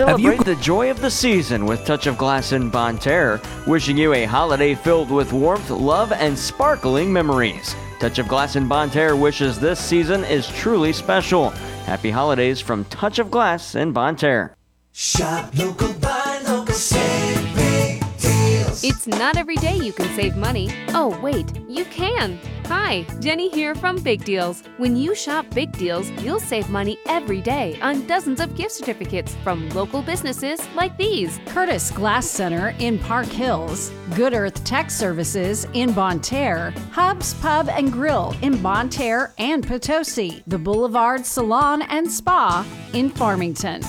Celebrate the joy of the season with Touch of Glass in Bonne Terre, wishing you a holiday filled with warmth, love, and sparkling memories. Touch of Glass in Bonne Terre wishes this season is truly special. Happy holidays from Touch of Glass in Bonne Terre. Shop local, buy local, save big deals. It's not every day you can save money. Oh, wait, you can. Hi, Jenny here from Big Deals. When you shop Big Deals, you'll save money every day on dozens of gift certificates from local businesses like these. Curtis Glass Center in Park Hills, Good Earth Tech Services in Bonne Terre, Hubs Pub and Grill in Bonne Terre and Potosi, the Boulevard Salon and Spa in Farmington.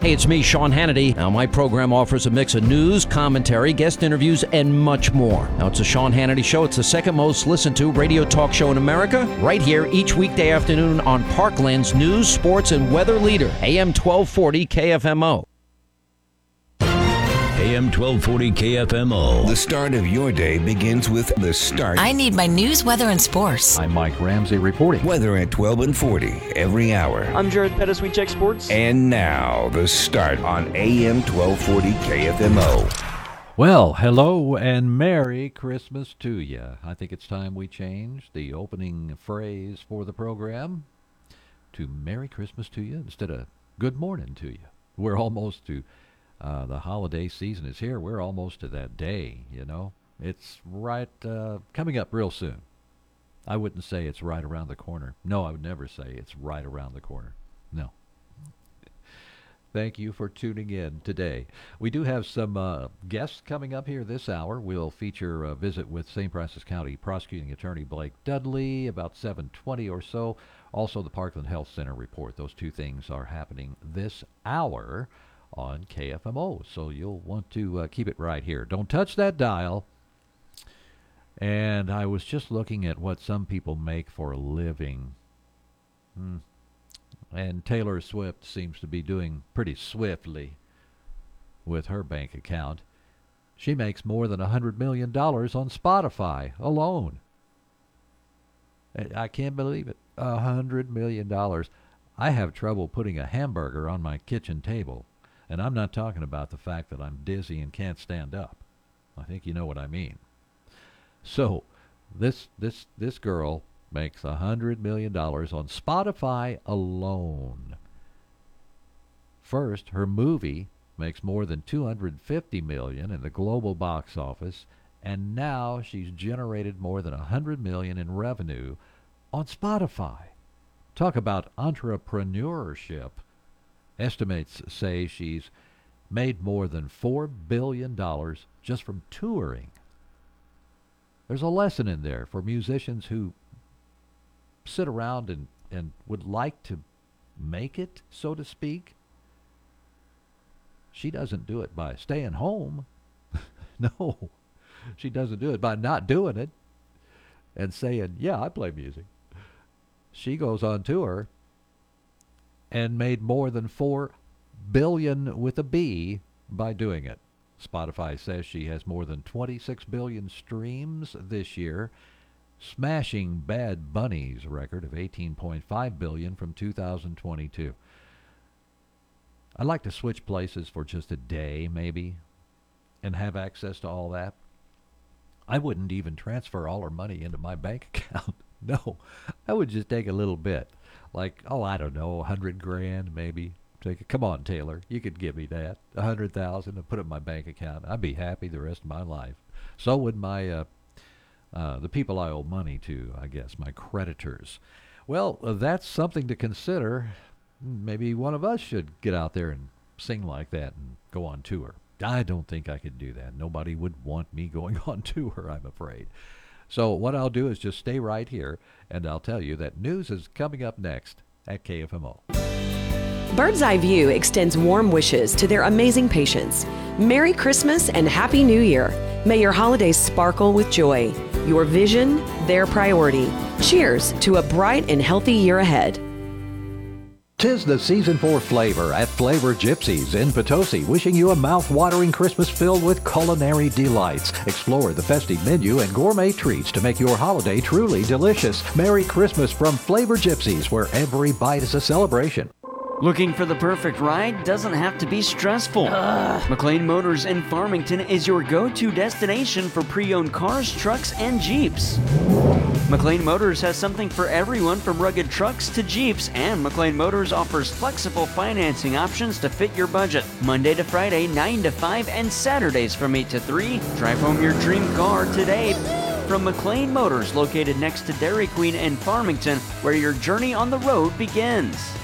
Hey, it's me, Sean Hannity. Now, my program offers a mix of news, commentary, guest interviews, and much more. Now, it's a Sean Hannity show. It's the second most listened to radio talk show in America, right here each weekday afternoon on Parkland's news, sports, and weather leader, AM 1240 KFMO. AM 1240 KFMO. The start of your day begins with the start. I need my news, weather, and sports. I'm Mike Ramsey reporting. Weather at 12 and 40 every hour. I'm Jared Pettis. We check sports. And now, the start on AM 1240 KFMO. Well, hello and Merry Christmas to you. I think it's time we change the opening phrase for the program to Merry Christmas to you instead of Good morning to you. We're almost to uh, the holiday season is here. We're almost to that day, you know. It's right uh, coming up real soon. I wouldn't say it's right around the corner. No, I would never say it's right around the corner. No. Thank you for tuning in today. We do have some uh, guests coming up here this hour. We'll feature a visit with St. Francis County Prosecuting Attorney Blake Dudley about 7:20 or so. Also, the Parkland Health Center report. Those two things are happening this hour on KFMO. So you'll want to uh, keep it right here. Don't touch that dial. And I was just looking at what some people make for a living. Hmm. And Taylor Swift seems to be doing pretty swiftly with her bank account. She makes more than a $100 million on Spotify alone. I can't believe it. A $100 million. I have trouble putting a hamburger on my kitchen table. And I'm not talking about the fact that I'm dizzy and can't stand up. I think you know what I mean. So, this this this girl makes a hundred million dollars on Spotify alone. First, her movie makes more than 250 million in the global box office, and now she's generated more than a 100 million in revenue on Spotify. Talk about entrepreneurship. Estimates say she's made more than $4 billion just from touring. There's a lesson in there for musicians who sit around and, and would like to make it, so to speak. She doesn't do it by staying home. no, she doesn't do it by not doing it and saying, Yeah, I play music. She goes on tour and made more than 4 billion with a B by doing it. Spotify says she has more than 26 billion streams this year, smashing Bad Bunny's record of 18.5 billion from 2022. I'd like to switch places for just a day, maybe, and have access to all that. I wouldn't even transfer all her money into my bank account. no, I would just take a little bit like oh I don't know, a hundred grand maybe. Take it. Come on, Taylor, you could give me that a hundred thousand and put it in my bank account. I'd be happy the rest of my life. So would my uh, uh, the people I owe money to, I guess, my creditors. Well, uh, that's something to consider. Maybe one of us should get out there and sing like that and go on tour. I don't think I could do that. Nobody would want me going on tour, I'm afraid. So what I'll do is just stay right here, and I'll tell you that news is coming up next at KFMO. Bird's Eye View extends warm wishes to their amazing patients. Merry Christmas and Happy New Year. May your holidays sparkle with joy. Your vision, their priority. Cheers to a bright and healthy year ahead. Tis the season for flavor at Flavor Gypsies in Potosi, wishing you a mouth-watering Christmas filled with culinary delights. Explore the festive menu and gourmet treats to make your holiday truly delicious. Merry Christmas from Flavor Gypsies, where every bite is a celebration. Looking for the perfect ride doesn't have to be stressful. McLean Motors in Farmington is your go to destination for pre owned cars, trucks, and Jeeps. McLean Motors has something for everyone from rugged trucks to Jeeps, and McLean Motors offers flexible financing options to fit your budget. Monday to Friday, 9 to 5, and Saturdays from 8 to 3. Drive home your dream car today from McLean Motors, located next to Dairy Queen in Farmington, where your journey on the road begins.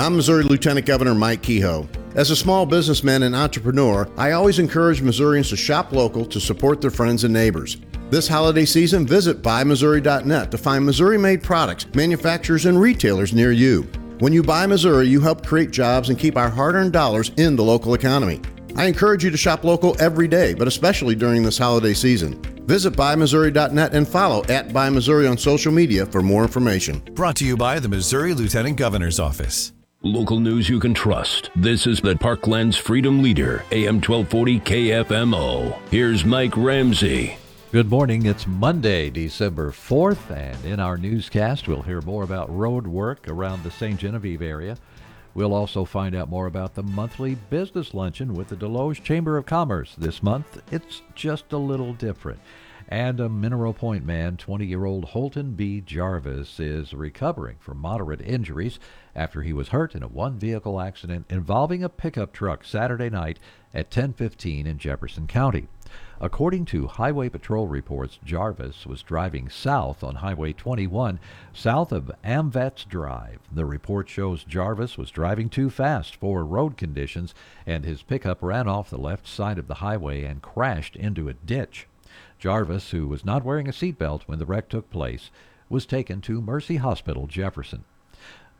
I'm Missouri Lieutenant Governor Mike Kehoe. As a small businessman and entrepreneur, I always encourage Missourians to shop local to support their friends and neighbors. This holiday season, visit buymissouri.net to find Missouri made products, manufacturers, and retailers near you. When you buy Missouri, you help create jobs and keep our hard earned dollars in the local economy. I encourage you to shop local every day, but especially during this holiday season. Visit buymissouri.net and follow at BuyMissouri on social media for more information. Brought to you by the Missouri Lieutenant Governor's Office. Local news you can trust. This is the Parkland's Freedom Leader, AM 1240 KFMO. Here's Mike Ramsey. Good morning. It's Monday, December 4th, and in our newscast, we'll hear more about road work around the Ste. Genevieve area. We'll also find out more about the monthly business luncheon with the Desloge Chamber of Commerce. This month, it's just a little different. And a Mineral Point man, 20 year old Holton B. Jarvis, is recovering from moderate injuries after he was hurt in a one vehicle accident involving a pickup truck Saturday night at 1015 in Jefferson County. According to Highway Patrol reports, Jarvis was driving south on Highway 21, south of Amvets Drive. The report shows Jarvis was driving too fast for road conditions, and his pickup ran off the left side of the highway and crashed into a ditch. Jarvis, who was not wearing a seatbelt when the wreck took place, was taken to Mercy Hospital, Jefferson.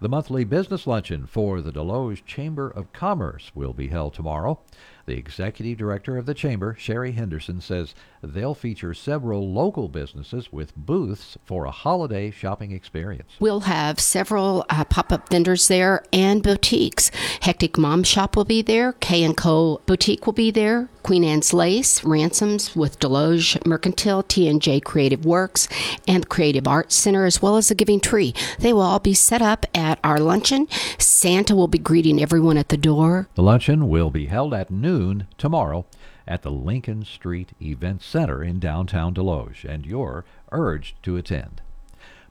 The monthly business luncheon for the Desloge Chamber of Commerce will be held tomorrow. The executive director of the chamber, Sherry Henderson, says they'll feature several local businesses with booths for a holiday shopping experience. We'll have several uh, pop-up vendors there and boutiques. Hectic Mom Shop will be there. K & Co Boutique will be there. Queen Anne's Lace, Ransoms with Desloge Mercantile, T&J Creative Works, and the Creative Arts Center, as well as the Giving Tree. They will all be set up at our luncheon. Santa will be greeting everyone at the door. The luncheon will be held at noon tomorrow at the Lincoln Street Event Center in downtown Desloge, and you're urged to attend.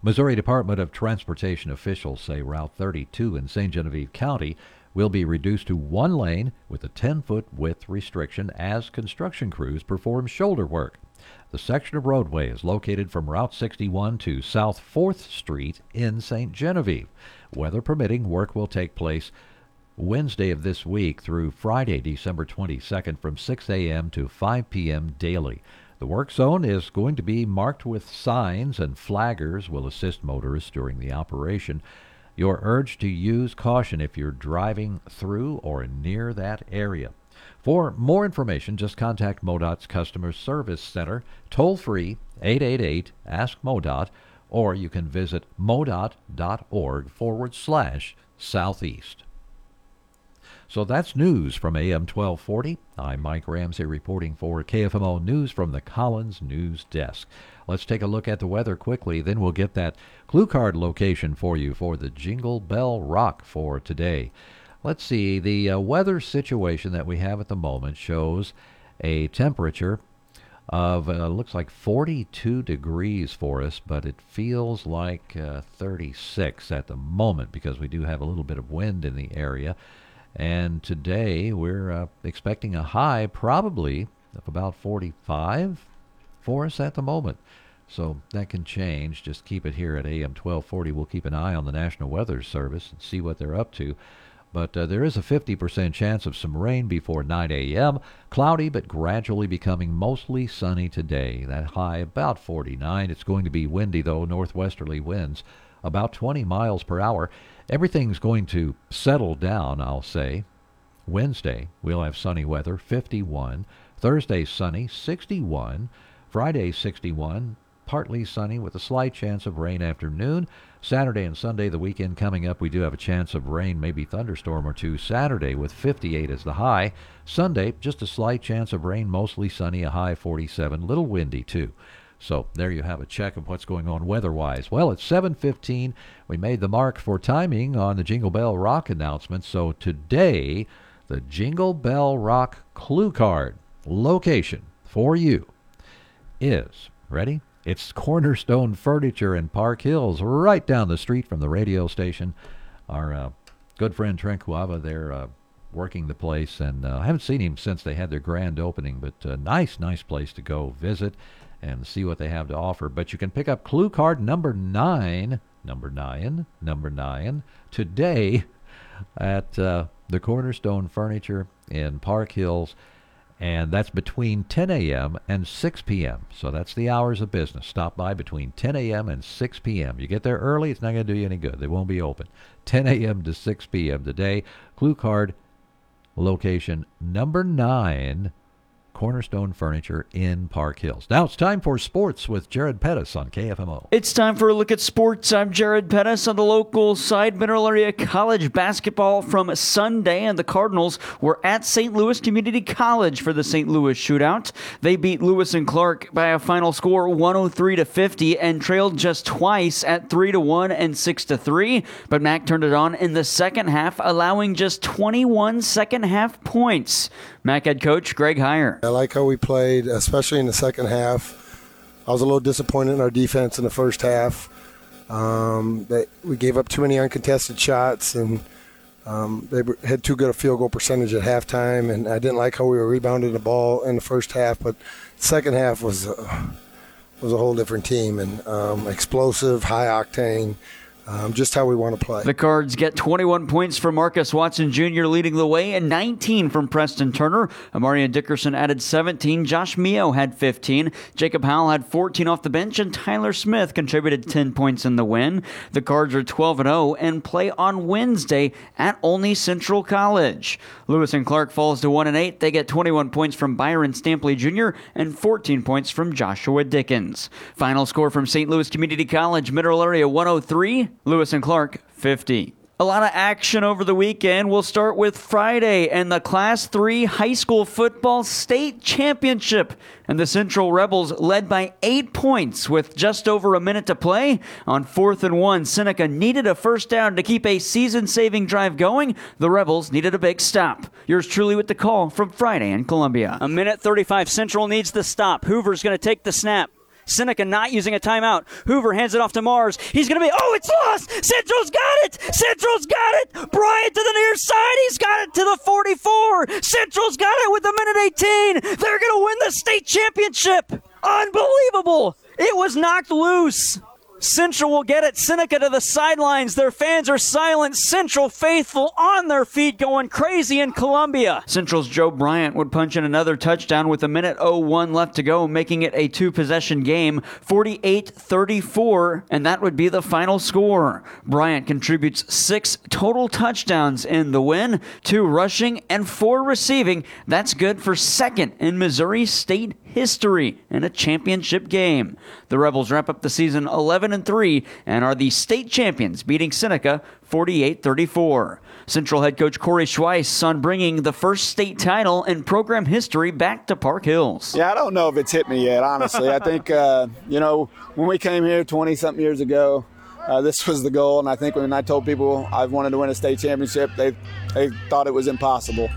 Missouri Department of Transportation officials say Route 32 in Ste. Genevieve County will be reduced to one lane with a 10 foot width restriction as construction crews perform shoulder work. The section of roadway is located from Route 61 to South 4th Street in Ste. Genevieve. Weather permitting, work will take place Wednesday of this week through Friday, December 22nd from 6 a.m. to 5 p.m. daily. The work zone is going to be marked with signs and flaggers will assist motorists during the operation. You're urged to use caution if you're driving through or near that area. For more information, just contact MoDOT's Customer Service Center, toll free 888 Ask MoDOT, or you can visit modot.org forward slash southeast. So that's news from AM 1240. I'm Mike Ramsey reporting for KFMO News from the Collins News Desk. Let's take a look at the weather quickly, then we'll get that clue card location for you for the Jingle Bell Rock for today. Let's see, the uh, weather situation that we have at the moment shows a temperature of uh, looks like 42 degrees for us, but it feels like uh, 36 at the moment because we do have a little bit of wind in the area. And today we're uh, expecting a high probably of about 45 for us at the moment. So that can change. Just keep it here at AM 1240. We'll keep an eye on the National Weather Service and see what they're up to. But uh, there is a 50% chance of some rain before 9 a.m. Cloudy, but gradually becoming mostly sunny today. That high about 49. It's going to be windy, though, northwesterly winds about 20 miles per hour. Everything's going to settle down, I'll say. Wednesday, we'll have sunny weather, 51. Thursday, sunny, 61. Friday, 61. Partly sunny with a slight chance of rain afternoon. Saturday and Sunday, the weekend coming up, we do have a chance of rain, maybe thunderstorm or two. Saturday with 58 as the high. Sunday, just a slight chance of rain, mostly sunny, a high 47. Little windy too. So there you have a check of what's going on weather-wise. Well, it's 7:15. We made the mark for timing on the Jingle Bell Rock announcement. So today, the Jingle Bell Rock clue card location for you is ready. It's Cornerstone Furniture in Park Hills, right down the street from the radio station. Our uh, good friend Trent Cuava there uh, working the place, and uh, I haven't seen him since they had their grand opening. But uh, nice, nice place to go visit and see what they have to offer. But you can pick up clue card number nine, number nine, number nine today at uh, the Cornerstone Furniture in Park Hills and that's between 10 a.m. and 6 p.m. So that's the hours of business. Stop by between 10 a.m. and 6 p.m. You get there early, it's not going to do you any good. They won't be open. 10 a.m. to 6 p.m. today. Clue card location number 9 Cornerstone Furniture in Park Hills. Now it's time for sports with Jared Pettis on KFMO. It's time for a look at sports. I'm Jared Pettis on the local side. Mineral Area College basketball from Sunday, and the Cardinals were at St. Louis Community College for the St. Louis shootout. They beat Lewis and Clark by a final score 103 to 50 and trailed just twice at 3 to 1 and 6 to 3. But Mac turned it on in the second half, allowing just 21 second half points. Mac head coach Greg Heyer. I like how we played, especially in the second half. I was a little disappointed in our defense in the first half. Um, they, we gave up too many uncontested shots, and um, they had too good a field goal percentage at halftime. And I didn't like how we were rebounding the ball in the first half, but second half was uh, was a whole different team and um, explosive, high octane. Um, just how we want to play. The Cards get 21 points from Marcus Watson Jr. leading the way and 19 from Preston Turner. Amarian Dickerson added 17. Josh Mio had 15. Jacob Howell had 14 off the bench, and Tyler Smith contributed 10 points in the win. The Cards are 12 and 0 and play on Wednesday at Olney Central College. Lewis and Clark falls to 1 and 8. They get 21 points from Byron Stampley Jr. and 14 points from Joshua Dickens. Final score from St. Louis Community College, Mineral Area 103. Lewis and Clark 50. A lot of action over the weekend. We'll start with Friday and the Class 3 High School Football State Championship. And the Central Rebels led by eight points with just over a minute to play. On fourth and one, Seneca needed a first down to keep a season saving drive going. The Rebels needed a big stop. Yours truly with the call from Friday in Columbia. A minute 35. Central needs the stop. Hoover's going to take the snap. Seneca not using a timeout. Hoover hands it off to Mars. He's going to be, oh, it's lost. Central's got it. Central's got it. Bryant to the near side. He's got it to the 44. Central's got it with a minute 18. They're going to win the state championship. Unbelievable. It was knocked loose. Central will get it. Seneca to the sidelines. Their fans are silent. Central faithful on their feet going crazy in Columbia. Central's Joe Bryant would punch in another touchdown with a minute 01 left to go, making it a two possession game, 48 34, and that would be the final score. Bryant contributes six total touchdowns in the win, two rushing and four receiving. That's good for second in Missouri State history in a championship game. The Rebels wrap up the season 11 and 3 and are the state champions, beating Seneca 48-34. Central head coach Corey Schweiss on bringing the first state title in program history back to Park Hills. Yeah, I don't know if it's hit me yet, honestly. I think, uh, you know, when we came here 20 something years ago, uh, this was the goal, and I think when I told people I wanted to win a state championship, they they thought it was impossible.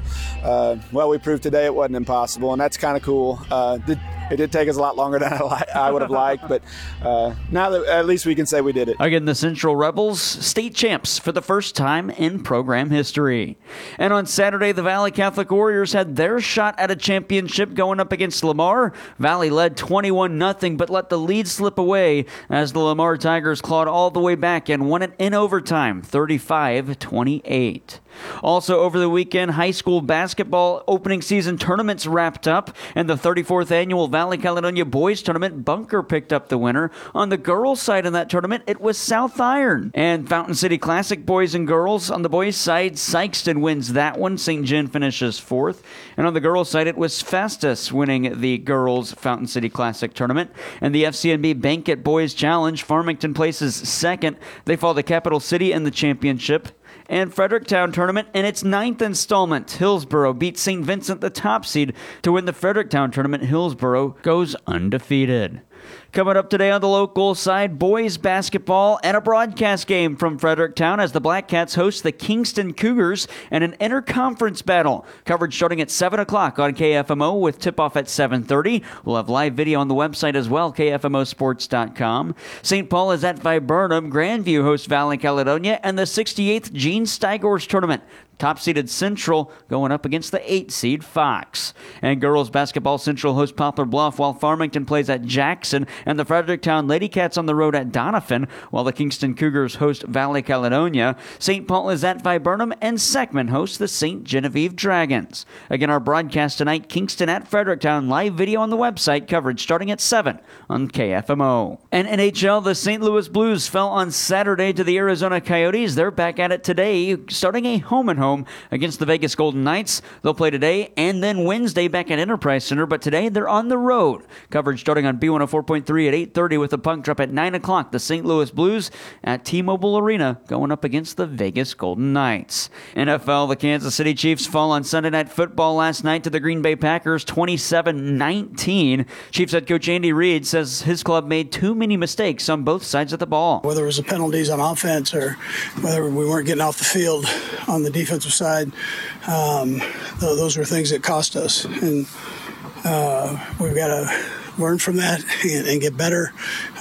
Uh, well, we proved today it wasn't impossible, and that's kind of cool. Uh, did, it did take us a lot longer than I, li- I would have liked, but uh, now that at least we can say we did it. Again, the Central Rebels, state champs for the first time in program history. And on Saturday, the Valley Catholic Warriors had their shot at a championship going up against Lamar. Valley led 21 0, but let the lead slip away as the Lamar Tigers clawed all the way back and won it in overtime, 35 28. Also, over the weekend, high school basketball opening season tournaments wrapped up, and the 34th annual Valley Caledonia Boys Tournament, Bunker picked up the winner. On the girls' side in that tournament, it was South Iron. And Fountain City Classic Boys and Girls, on the boys' side, Sykeston wins that one. St. John finishes fourth. And on the girls' side, it was Festus winning the girls' Fountain City Classic Tournament. And the FCNB Banquet Boys Challenge, Farmington places second. They fall to Capital City in the championship and Fredericktown tournament in its ninth installment. Hillsboro beat St. Vincent, the top seed, to win the Fredericktown tournament. Hillsboro goes undefeated. Coming up today on the local side, boys basketball and a broadcast game from Fredericktown as the Black Cats host the Kingston Cougars and an interconference battle. Coverage starting at 7 o'clock on KFMO with tip-off at 7.30. We'll have live video on the website as well, kfmosports.com. St. Paul is at Viburnum. Grandview hosts Valley Caledonia and the 68th Gene Steigors Tournament. Top seeded Central going up against the 8 seed Fox. And girls basketball Central hosts Poplar Bluff while Farmington plays at Jackson and the Fredericktown Lady Cats on the road at Doniphan while the Kingston Cougars host Valley Caledonia. St. Paul is at Viburnum and Seckman hosts the Ste. Genevieve Dragons. Again, our broadcast tonight Kingston at Fredericktown live video on the website coverage starting at 7 on KFMO. And NHL, the St. Louis Blues fell on Saturday to the Arizona Coyotes. They're back at it today, starting a home and home against the Vegas Golden Knights. They'll play today and then Wednesday back at Enterprise Center, but today they're on the road. Coverage starting on B104.3 at 8.30 with the puck drop at 9 o'clock. The St. Louis Blues at T-Mobile Arena going up against the Vegas Golden Knights. NFL, the Kansas City Chiefs fall on Sunday Night Football last night to the Green Bay Packers 27-19. Chiefs head coach Andy Reid says his club made too many mistakes on both sides of the ball. Whether it was the penalties on offense or whether we weren't getting off the field on the defensive side, um, those were things that cost us. And uh, we've got to learn from that and, and get better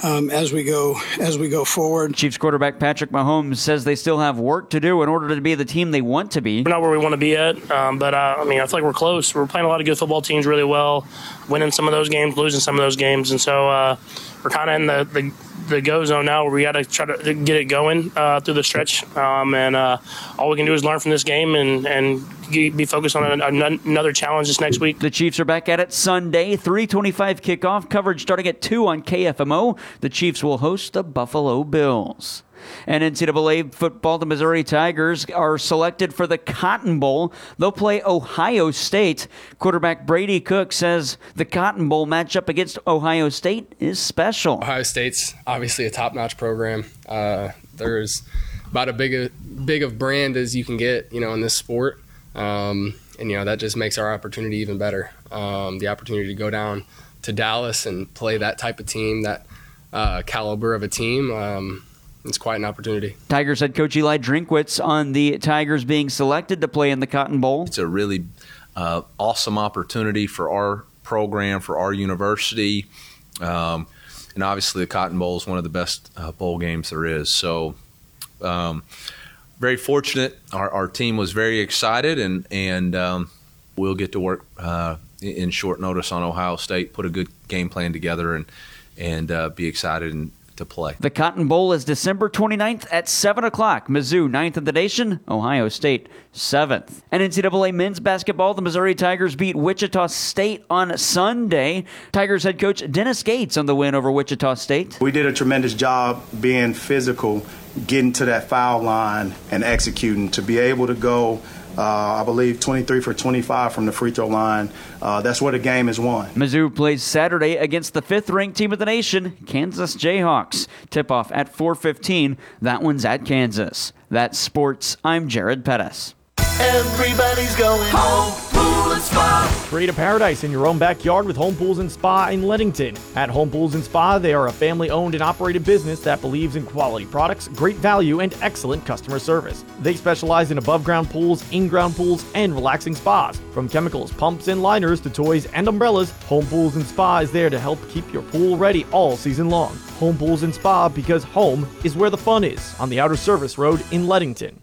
um, as we go as we go forward. Chiefs quarterback Patrick Mahomes says they still have work to do in order to be the team they want to be. We're not where we want to be at, um, but uh, I mean I feel like we're close. We're playing a lot of good football teams really well, winning some of those games, losing some of those games, and so uh, we're kind of in the, the the go zone now where we got to try to get it going uh, through the stretch. Um, and uh, all we can do is learn from this game and, and be focused on another challenge this next week. The Chiefs are back at it Sunday, 325 kickoff coverage starting at 2 on KFMO. The Chiefs will host the Buffalo Bills. And NCAA football, the Missouri Tigers are selected for the Cotton Bowl. They'll play Ohio State. Quarterback Brady Cook says the Cotton Bowl matchup against Ohio State is special. Ohio State's obviously a top-notch program. Uh, there's about a big, a, big of brand as you can get, you know, in this sport. Um, and you know that just makes our opportunity even better. Um, the opportunity to go down to Dallas and play that type of team, that uh, caliber of a team. Um, it's quite an opportunity. Tigers head coach Eli Drinkwitz on the Tigers being selected to play in the Cotton Bowl. It's a really uh, awesome opportunity for our program, for our university. Um, and obviously, the Cotton Bowl is one of the best uh, bowl games there is. So, um, very fortunate. Our, our, team was very excited, and and um, we'll get to work uh, in short notice on Ohio State. Put a good game plan together, and and uh, be excited and to play. The Cotton Bowl is December 29th at 7 o'clock. Mizzou, 9th in the nation. Ohio State, 7th. And NCAA men's basketball, the Missouri Tigers beat Wichita State on Sunday. Tigers head coach Dennis Gates on the win over Wichita State. We did a tremendous job being physical, getting to that foul line and executing. To be able to go I believe 23 for 25 from the free throw line. Uh, that's where the game is won. Mizzou plays Saturday against the fifth-ranked team of the nation, Kansas Jayhawks. Tip-off at 4:15. That one's at Kansas. That's sports. I'm Jared Pettis. Everybody's going home. Pool and Spa. Create a paradise in your own backyard with Home Pools and Spa in Leadington. At Home Pools and Spa, they are a family owned and operated business that believes in quality products, great value, and excellent customer service. They specialize in above ground pools, in ground pools, and relaxing spas. From chemicals, pumps, and liners to toys and umbrellas, Home Pools and Spa is there to help keep your pool ready all season long. Home Pools and Spa because home is where the fun is on the Outer Service Road in Leadington.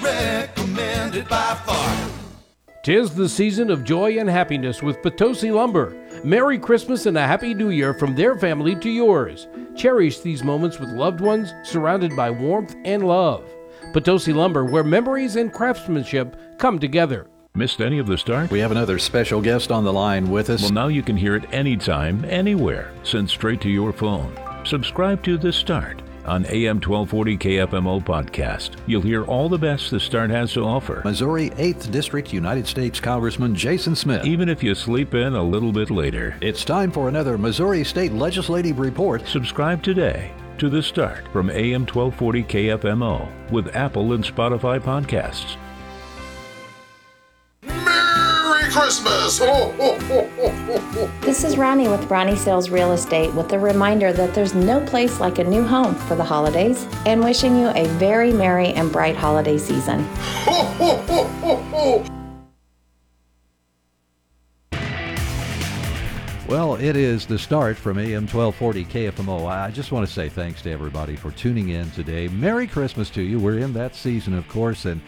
recommended by far. Tis the season of joy and happiness with Potosi Lumber. Merry Christmas and a Happy New Year from their family to yours. Cherish these moments with loved ones surrounded by warmth and love. Potosi Lumber, where memories and craftsmanship come together. Missed any of the start? We have another special guest on the line with us. Well, now you can hear it anytime, anywhere, sent straight to your phone. Subscribe to The Start on AM 1240 KFMO podcast. You'll hear all the best The Start has to offer. Missouri 8th District United States Congressman Jason Smith. Even if you sleep in a little bit later. It's time for another Missouri State Legislative Report. Subscribe today to The Start from AM 1240 KFMO with Apple and Spotify podcasts. Christmas! This is Ronnie with Ronnie Sales Real Estate with a reminder that there's no place like a new home for the holidays and wishing you a very merry and bright holiday season. Well, it is the start from AM 1240 KFMO. I just want to say thanks to everybody for tuning in today. Merry Christmas to you. We're in that season, of course, and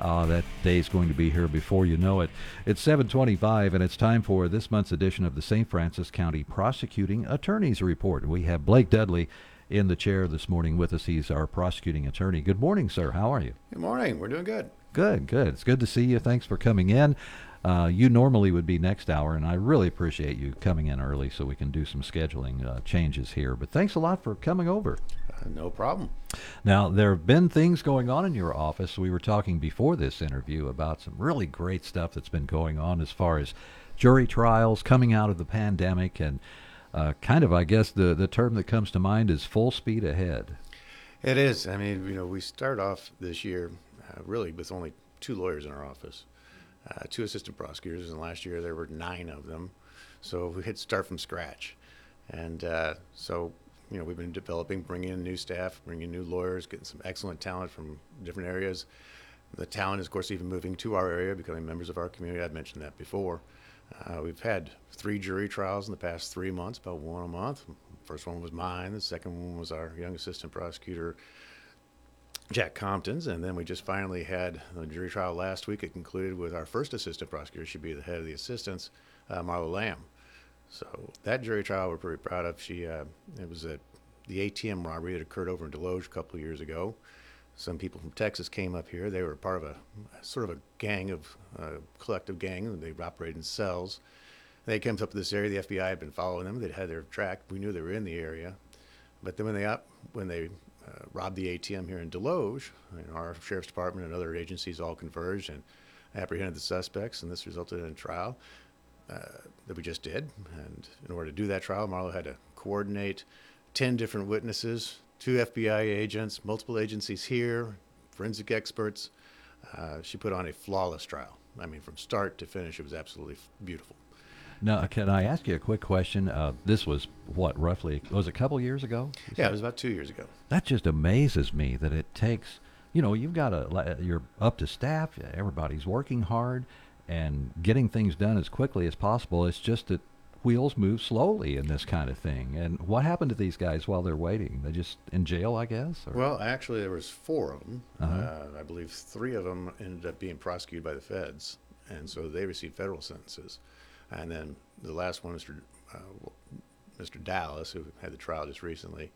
uh, that day's going to be here before you know it. It's 725, and it's time for this month's edition of the St. Francis County Prosecuting Attorneys Report. We have Blake Dudley in the chair this morning with us. He's our prosecuting attorney. Good morning, sir. How are you? Good morning. We're doing good. Good, good. It's good to see you. Thanks for coming in. Uh, you normally would be next hour, and I really appreciate you coming in early so we can do some scheduling uh, changes here. But thanks a lot for coming over. Uh, no problem. Now, there have been things going on in your office. We were talking before this interview about some really great stuff that's been going on as far as jury trials coming out of the pandemic, and uh, kind of, I guess, the, the term that comes to mind is full speed ahead. It is. I mean, you know, we start off this year uh, really with only two lawyers in our office, uh, two assistant prosecutors, and last year there were nine of them. So we had to start from scratch. And uh, so, you know, we've been developing, bringing in new staff, bringing in new lawyers, getting some excellent talent from different areas. The talent is, of course, even moving to our area, becoming members of our community. I've mentioned that before. Uh, we've had three jury trials in the past three months, about one a month. First one was mine. The second one was our young assistant prosecutor, Jack Compton's, and then we just finally had the jury trial last week. It concluded with our first assistant prosecutor. She'd be the head of the assistants, uh, Marla Lamb. So that jury trial we're pretty proud of. She uh, it was a, the ATM robbery that occurred over in Desloge a couple of years ago. Some people from Texas came up here. They were part of a sort of a gang of uh, collective gang. They operated in cells. They came up to this area. The FBI had been following them. They'd had their track. We knew they were in the area. But then when they up when they uh, robbed the ATM here in Desloge, know, our sheriff's department and other agencies all converged and apprehended the suspects, and this resulted in a trial uh, that we just did. And in order to do that trial, Marlo had to coordinate 10 different witnesses, two FBI agents, multiple agencies here, forensic experts. Uh, she put on a flawless trial. I mean, from start to finish, it was absolutely beautiful. Now, can I ask you a quick question? Uh, this was what roughly was it a couple years ago? Yeah, it was about two years ago. That just amazes me that it takes. You know, you've got a you're up to staff. Everybody's working hard and getting things done as quickly as possible. It's just that wheels move slowly in this kind of thing. And what happened to these guys while they're waiting? They just in jail, I guess. Or? Well, actually, there was four of them. Uh-huh. Uh, I believe three of them ended up being prosecuted by the feds, and so they received federal sentences. And then the last one, Mr. Uh, Mr. Dallas, who had the trial just recently,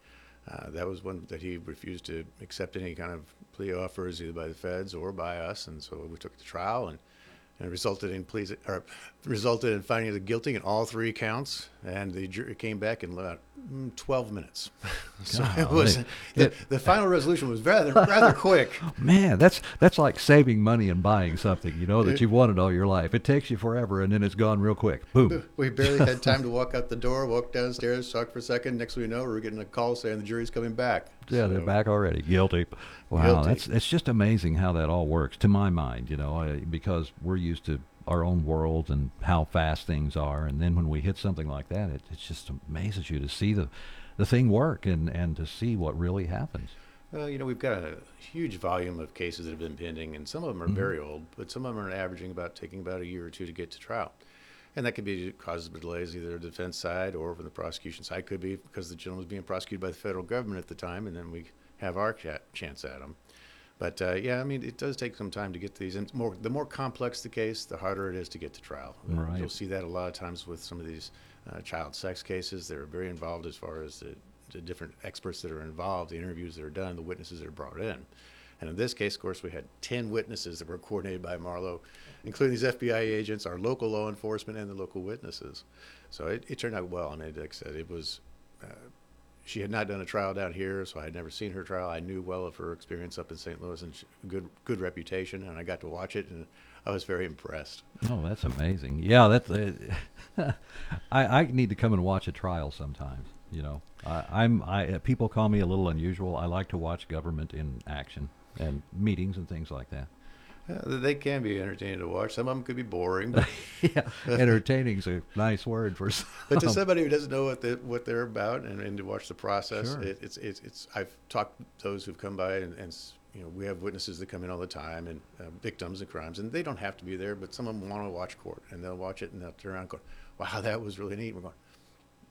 uh, that was one that he refused to accept any kind of plea offers either by the feds or by us, and so we took the trial and. And resulted in pleas, or resulted in finding the guilty in all three counts, and the jury came back and let Mm, 12 minutes. so it was the, It- the final resolution was rather rather quick. Oh, man, that's that's like saving money and buying something, you know, that you've wanted all your life. It takes you forever and then it's gone real quick. Boom. We barely had time to walk out the door, walk downstairs, talk for a second. Next we know, we're getting a call saying the jury's coming back. Yeah, they're back already. Guilty. Wow, Guilty. that's it's just amazing how that all works to my mind, you know, because we're used to our own world and how fast things are, and then when we hit something like that, it, it just amazes you to see the the thing work and and to see what really happens. Well, you know, we've got a huge volume of cases that have been pending, and some of them are Mhm. very old, but some of them are averaging about taking about a year or two to get to trial. And that could be causes of delays either the defense side or from the prosecution side. Could be because the gentleman was being prosecuted by the federal government at the time, and then we have our cha- chance at him. But uh, yeah, I mean, it does take some time to get these. And more, the more complex the case, the harder it is to get to trial. Right. You'll see that a lot of times with some of these uh, child sex cases. They're very involved as far as the, the different experts that are involved, the interviews that are done, the witnesses that are brought in. And in this case, of course, we had 10 witnesses that were coordinated by Marlowe, including these FBI agents, our local law enforcement, and the local witnesses. So it, it turned out well. And it, like I said, it was, uh, she had not done a trial down here, so I had never seen her trial. I knew well of her experience up in St. Louis and she, good, good reputation, and I got to watch it, and I was very impressed. Oh, that's amazing. Yeah, that's. Uh, I I need to come and watch a trial sometimes. You know, I, I'm I uh, people call me a little unusual. I like to watch government in action and meetings and things like that. Uh, they can be entertaining to watch. Some of them could be boring. But yeah, entertaining's a nice word for some. But to somebody who doesn't know what they, what they're about and, and to watch the process, Sure. it, it's, it's it's I've talked to those who've come by and, and you know we have witnesses that come in all the time and uh, victims of crimes and they don't have to be there, but some of them want to watch court and they'll watch it and they'll turn around and go, "Wow, that was really neat." We're going,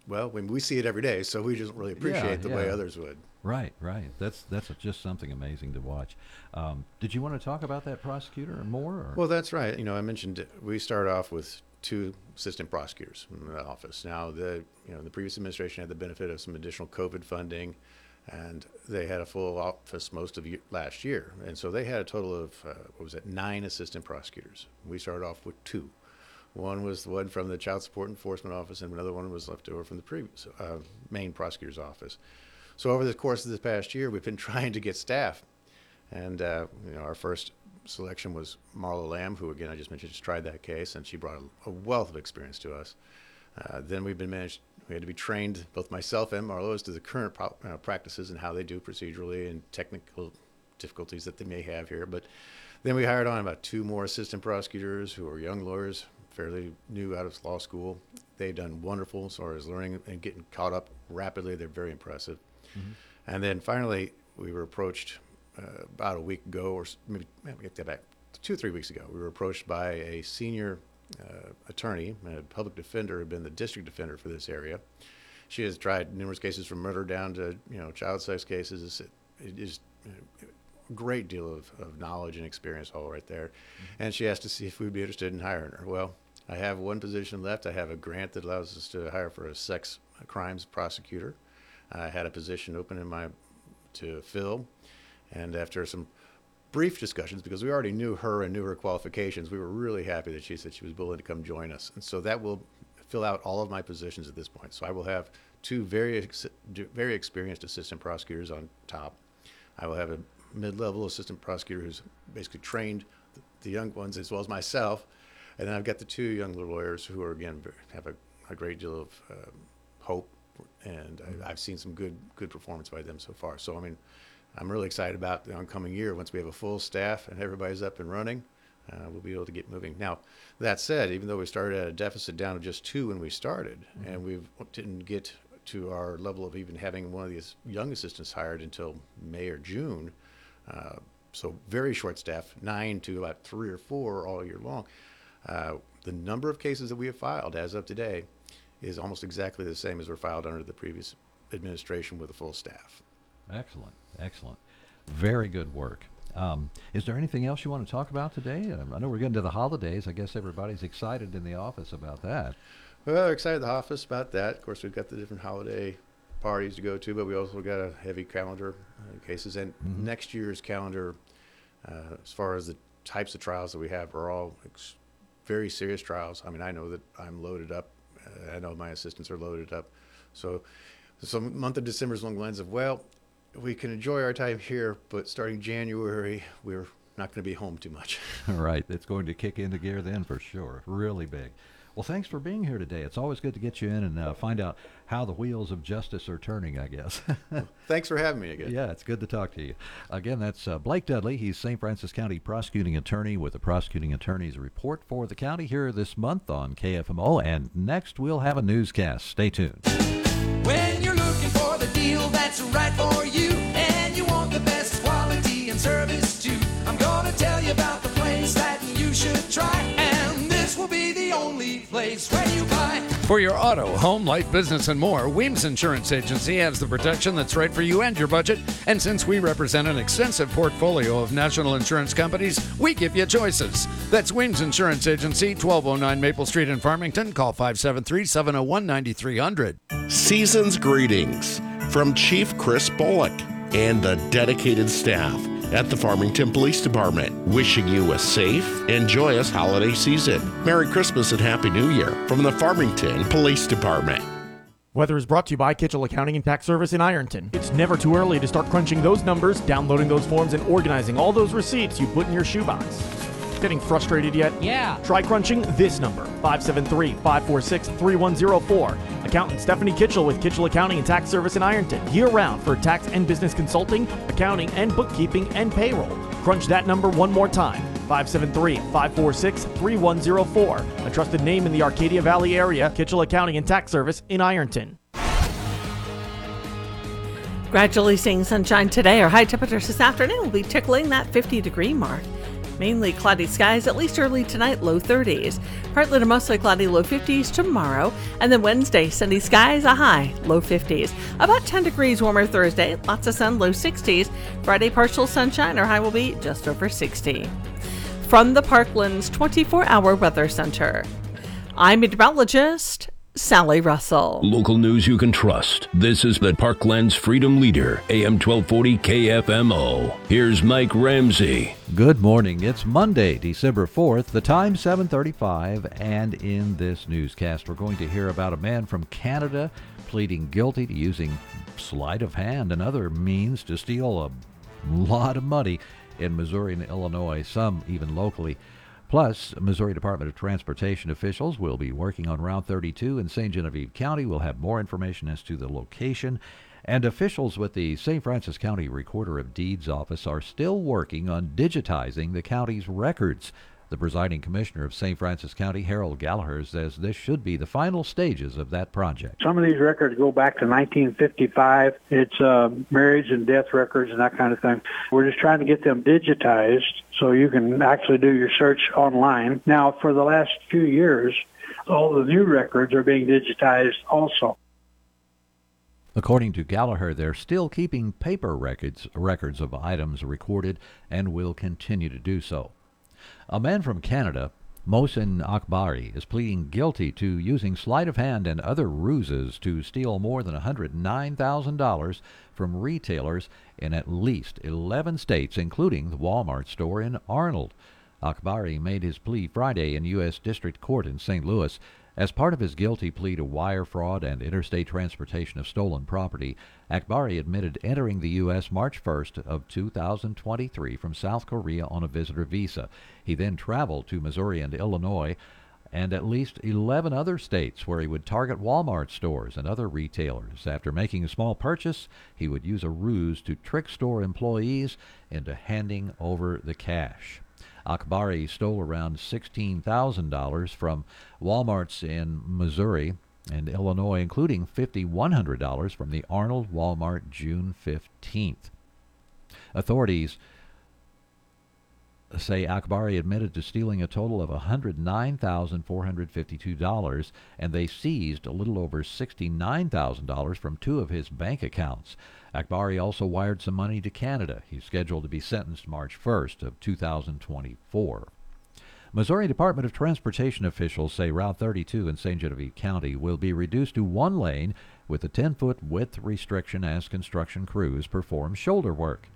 well, when we see it every day, so we just really appreciate Yeah, the way others would. Right, right. That's that's just something amazing to watch. Um, did you want to talk about that prosecutor or more? Or? Well, that's right. You know, I mentioned we start off with two assistant prosecutors in the office. Now, the you know the previous administration had the benefit of some additional COVID funding, and they had a full office most of ye- last year, and so they had a total of uh, what was it nine assistant prosecutors. We started off with two. One was the one from the Child Support Enforcement Office, and another one was left over from the previous uh, main prosecutor's office. So over the course of this past year, we've been trying to get staff, and uh, you know our first selection was Marla Lamb, who again I just mentioned just tried that case, and she brought a, wealth of experience to us. Uh, then we've been managed. We had to be trained, both myself and Marlo, as to the current pro- uh, practices and how they do procedurally and technical difficulties that they may have here. But then we hired on about two more assistant prosecutors who are young lawyers, fairly new out of law school. They've done wonderful as far as learning and getting caught up rapidly. They're very impressive. And then finally, we were approached uh, about a week ago, or maybe maybe get that back, two or three weeks ago. We were approached by a senior uh, attorney, a public defender, who had been the district defender for this area. She has tried numerous cases from murder down to you know child sex cases. It is a great deal of, of knowledge and experience all right there. And she asked to see if we'd be interested in hiring her. Well, I have one position left. I have a grant that allows us to hire for a sex crimes prosecutor. I had a position open in my to fill, and after some brief discussions, because we already knew her and knew her qualifications, we were really happy that she said she was willing to come join us. And so that will fill out all of my positions at this point. So I will have two very ex- very experienced assistant prosecutors on top. I will have a mid-level assistant prosecutor who's basically trained the young ones as well as myself, and then I've got the two young lawyers who are again have a, a great deal of um, hope, and I, I've seen some good good performance by them so far. So I mean, I'm really excited about the oncoming year. Once we have a full staff and everybody's up and running, uh, we'll be able to get moving. Now, that said, even though we started at a deficit down to just two when we started, and we didn't get to our level of even having one of these young assistants hired until May or June, uh, so very short staff, nine to about three or four all year long. Uh, the number of cases that we have filed as of today is almost exactly the same as were filed under the previous administration with a full staff. Excellent, excellent, very good work. Um, is there anything else you want to talk about today? Um, I know we're getting to the holidays. I guess everybody's excited in the office about that. Well, we're excited the office about that. Of course, we've got the different holiday parties to go to, but we also got a heavy calendar uh, cases. And Mhm. next year's calendar, uh, as far as the types of trials that we have, are all ex- very serious trials. I mean, I know that I'm loaded up. Uh, I know my assistants are loaded up. So, so month of December is along the lines of, well, we can enjoy our time here, but starting January, we're not going to be home too much. right, it's going to kick into gear then for sure. Really big. Well, thanks for being here today. It's always good to get you in and uh, find out how the wheels of justice are turning, I guess. Thanks for having me again. Yeah, it's good to talk to you. Again, that's uh, Blake Dudley. He's St. Francis County prosecuting attorney with the prosecuting attorney's report for the county here this month on KFMO. And next, we'll have a newscast. Stay tuned. When you're looking for the deal that's right for you. And you want the best quality and service too. I'm gonna tell you about the place that you should try. Place where you buy. For your auto, home, life, business, and more, Weems Insurance Agency has the protection that's right for you and your budget. And since we represent an extensive portfolio of national insurance companies, we give you choices. That's Weems Insurance Agency, 1209 Maple Street in Farmington. Call 573 701 9300. Season's greetings from Chief Chris Bullock and the dedicated staff at the Farmington Police Department, wishing you a safe and joyous holiday season. Merry Christmas and Happy New Year from the Farmington Police Department. Weather is brought to you by Kitchell Accounting and Tax Service in Ironton. It's never too early to start crunching those numbers, downloading those forms, and organizing all those receipts you put in your shoebox. Getting frustrated yet? Yeah. Try crunching this number 573 546 3104. Accountant Stephanie Kitchell with Kitchell Accounting and Tax Service in Ironton, year round for tax and business consulting, accounting, and bookkeeping and payroll. Crunch that number one more time 573 546 3104. A trusted name in the Arcadia Valley area, Kitchell Accounting and Tax Service in Ironton. Gradually seeing sunshine today. Our high temperatures this afternoon will be tickling that 50 degree mark. Mainly cloudy skies, at least early tonight, low 30s. Partly to mostly cloudy, low 50s tomorrow. And then Wednesday, sunny skies, a high, low 50s. About 10 degrees warmer Thursday, lots of sun, low 60s. Friday, partial sunshine, our high will be just over 60. From the Parklands 24 hour weather center, I'm meteorologist Sally Russell. Local news you can trust. This is the Parklands Freedom Leader, AM 1240 KFMO. Here's Mike Ramsey. Good morning. It's Monday, December 4th. The time 7:35 and in this newscast we're going to hear about a man from Canada pleading guilty to using sleight of hand and other means to steal a lot of money in Missouri and Illinois, some even locally. Plus, Missouri Department of Transportation officials will be working on Route 32 in Ste. Genevieve County. We'll have more information as to the location. And officials with the St. Francis County Recorder of Deeds office are still working on digitizing the county's records. The presiding commissioner of St. Francis County, Harold Gallagher, says this should be the final stages of that project. Some of these records go back to 1955. It's uh, marriage and death records and that kind of thing. We're just trying to get them digitized so you can actually do your search online. Now, for the last few years, all the new records are being digitized also. According to Gallagher, they're still keeping paper records records of items recorded and will continue to do so. A man from Canada, Mohsen Akbari, is pleading guilty to using sleight of hand and other ruses to steal more than $109,000 from retailers in at least 11 states, including the Walmart store in Arnold. Akbari made his plea Friday in U.S. District Court in St. Louis. As part of his guilty plea to wire fraud and interstate transportation of stolen property, Akbari admitted entering the U.S. March 1st of 2023 from South Korea on a visitor visa. He then traveled to Missouri and Illinois and at least 11 other states where he would target Walmart stores and other retailers. After making a small purchase, he would use a ruse to trick store employees into handing over the cash. Akbari stole around $16,000 from Walmarts in Missouri and Illinois, including $5,100 from the Arnold Walmart June 15th. Authorities say Akbari admitted to stealing a total of $109,452, and they seized a little over $69,000 from two of his bank accounts. Akbari also wired some money to Canada. He's scheduled to be sentenced March 1st of 2024. Missouri Department of Transportation officials say Route 32 in Ste. Genevieve County will be reduced to one lane with a 10-foot width restriction as construction crews perform shoulder work.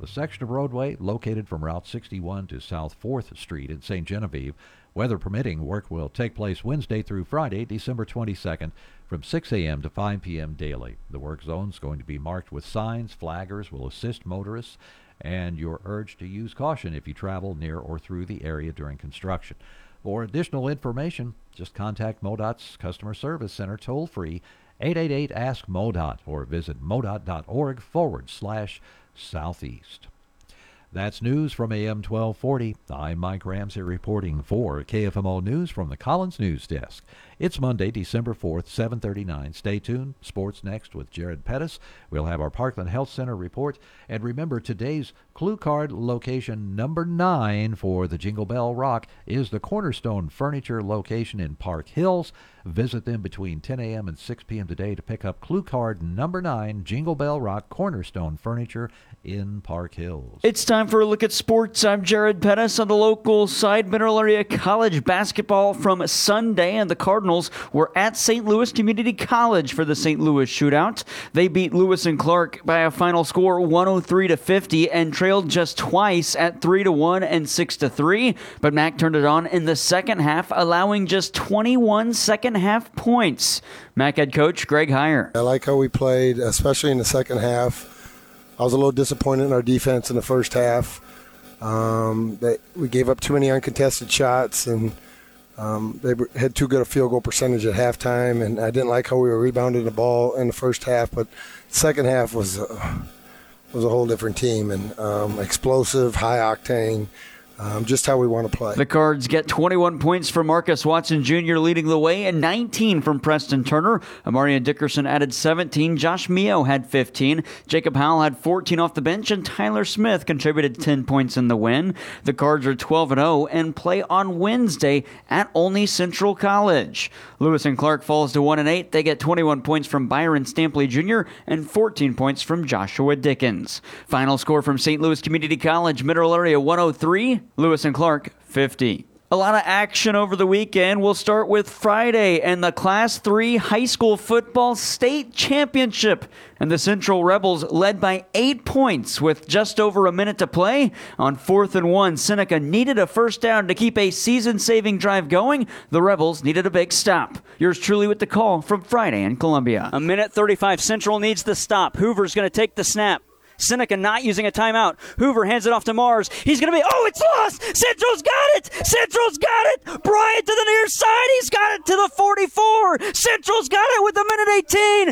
The section of roadway located from Route 61 to South 4th Street in Ste. Genevieve, weather permitting, work will take place Wednesday through Friday, December 22nd from 6 a.m. to 5 p.m. daily. The work zone is going to be marked with signs. Flaggers will assist motorists, and you're urged to use caution if you travel near or through the area during construction. For additional information, just contact MoDOT's Customer Service Center toll free 888 Ask MoDOT or visit modot.org forward slash southeast. That's news from AM 1240. I'm Mike Ramsey reporting for KFMO News from the Collins News Desk. It's Monday, December 4th, 7:39. Stay tuned. Sports next with Jared Pettis. We'll have our Parkland Health Center report and remember today's clue card location number 9 for the Jingle Bell Rock is the Cornerstone Furniture location in Park Hills. Visit them between 10 a.m. and 6 p.m. today to pick up clue card number 9 Jingle Bell Rock Cornerstone Furniture in Park Hills. It's time for a look at sports. I'm Jared Pettis on the local side. Mineral Area College basketball from Sunday, and the Cardinals were at St. Louis Community College for the St. Louis shootout. They beat Lewis and Clark by a final score 103 to 50 and trailed just twice at 3 to 1 and 6 to 3. But Mac turned it on in the second half, allowing just 21 second half points. Mac head coach Greg Heyer. I like how we played, especially in the second half. I was a little disappointed in our defense in the first half. Um, they, we gave up too many uncontested shots, and um, they had too good a field goal percentage at halftime. And I didn't like how we were rebounding the ball in the first half, but second half was uh, was a whole different team and um, explosive, high octane, um, just how we want to play. The Cards get 21 points from Marcus Watson Jr. leading the way and 19 from Preston Turner. Amarian Dickerson added 17. Josh Mio had 15. Jacob Howell had 14 off the bench, and Tyler Smith contributed 10 points in the win. The Cards are 12 and 0 and play on Wednesday at Olney Central College. Lewis and Clark falls to 1 and 8. They get 21 points from Byron Stampley Jr. and 14 points from Joshua Dickens. Final score from St. Louis Community College, Mineral Area 103, Lewis and Clark 50. A lot of action over the weekend. We'll start with Friday and the Class 3 High School Football State Championship. And the Central Rebels led by eight points with just over a minute to play. On fourth and one, Seneca needed a first down to keep a season saving drive going. The Rebels needed a big stop. Yours truly with the call from Friday in Columbia. A minute 35. Central needs the stop. Hoover's going to take the snap. Seneca not using a timeout. Hoover hands it off to Mars. He's going to be, oh, it's lost. Central's got it. Central's got it. Bryant to the near side. He's got it to the 44. Central's got it with a minute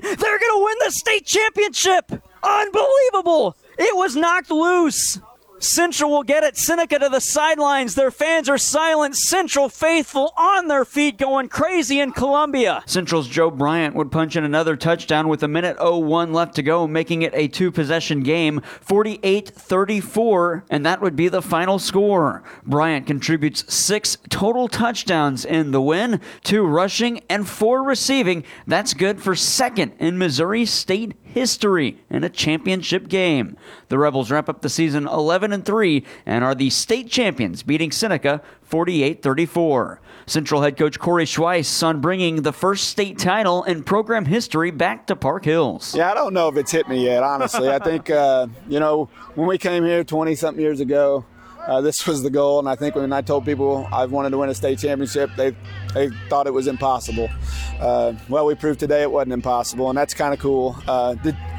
18. They're going to win the state championship. Unbelievable. It was knocked loose. Central will get it. Seneca to the sidelines. Their fans are silent. Central faithful on their feet going crazy in Columbia. Central's Joe Bryant would punch in another touchdown with a minute 01 left to go, making it a two possession game, 48 34, and that would be the final score. Bryant contributes six total touchdowns in the win, two rushing and four receiving. That's good for second in Missouri State history in a championship game. The Rebels wrap up the season 11 and 3 and are the state champions, beating Seneca 48-34. Central head coach Corey Schweiss on bringing the first state title in program history back to Park Hills. Yeah, I don't know if it's hit me yet, honestly. I think, uh, you know, when we came here 20 something years ago, uh, this was the goal. And I think when I told people I've wanted to win a state championship, they, they thought it was impossible. Uh, well, we proved today it wasn't impossible, and that's kind of cool. Uh,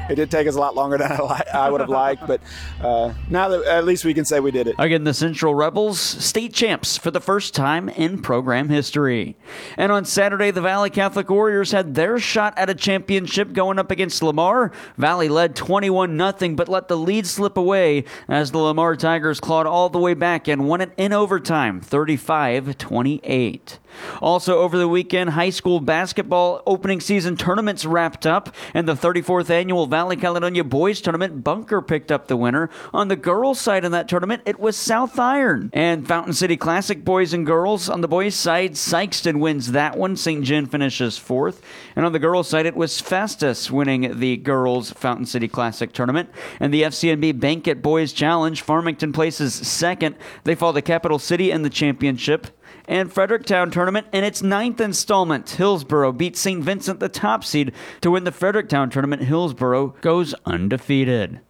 it did take us a lot longer than I, li- I would have liked, but uh, now that at least we can say we did it. Again, the Central Rebels, state champs for the first time in program history. And on Saturday, the Valley Catholic Warriors had their shot at a championship going up against Lamar. Valley led 21 0, but let the lead slip away as the Lamar Tigers clawed all the way back and won it in overtime, 35 28. Also, over the weekend, high school basketball opening season tournaments wrapped up, and the 34th annual Valley Caledonia Boys Tournament, Bunker picked up the winner. On the girls' side in that tournament, it was South Iron. And Fountain City Classic Boys and Girls, on the boys' side, Sykeston wins that one. St. John finishes fourth. And on the girls' side, it was Festus winning the girls' Fountain City Classic tournament. And the FCNB Banquet Boys Challenge, Farmington places second. They fall to Capital City in the championship and Fredericktown tournament in its ninth installment. Hillsboro beat St. Vincent, the top seed, to win the Fredericktown tournament. Hillsboro goes undefeated.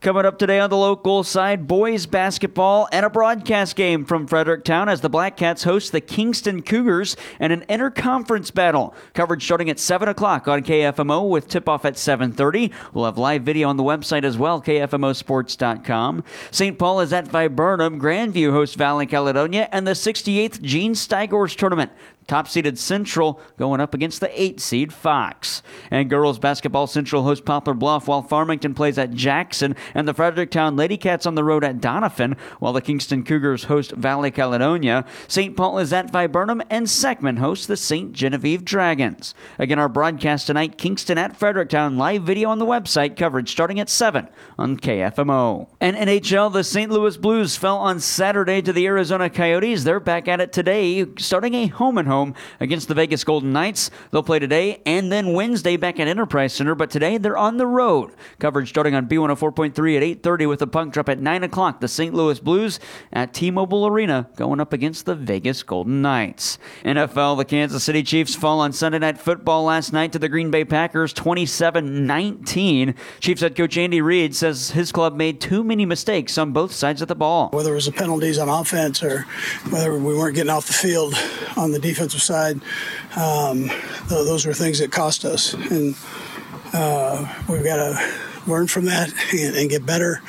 Coming up today on the local side, boys basketball and a broadcast game from Fredericktown as the Black Cats host the Kingston Cougars and an interconference battle. Coverage starting at 7 o'clock on KFMO with tip-off at 7.30. We'll have live video on the website as well, kfmosports.com. St. Paul is at Viburnum. Grandview hosts Valley Caledonia and the 68th Gene Steigors Tournament. Top seeded Central going up against the 8 seed Fox. And girls basketball Central hosts Poplar Bluff while Farmington plays at Jackson. And the Fredericktown Lady Cats on the road at Doniphan, while the Kingston Cougars host Valley Caledonia. St. Paul is at Viburnum, and Seckman hosts the Ste. Genevieve Dragons. Again, our broadcast tonight, Kingston at Fredericktown, live video on the website, coverage starting at 7 on KFMO. And NHL, the St. Louis Blues fell on Saturday to the Arizona Coyotes. They're back at it today, starting a home and home against the Vegas Golden Knights. They'll play today and then Wednesday back at Enterprise Center, but today they're on the road. Coverage starting on B104.3 at 8.30 with a puck drop at 9 o'clock. The St. Louis Blues at T-Mobile Arena going up against the Vegas Golden Knights. NFL, the Kansas City Chiefs fall on Sunday Night Football last night to the Green Bay Packers 27-19. Chiefs head coach Andy Reid says his club made too many mistakes on both sides of the ball. Whether it was the penalties on offense or whether we weren't getting off the field on the defensive side, um, those were things that cost us. And uh, we've got to learn from that and, and get better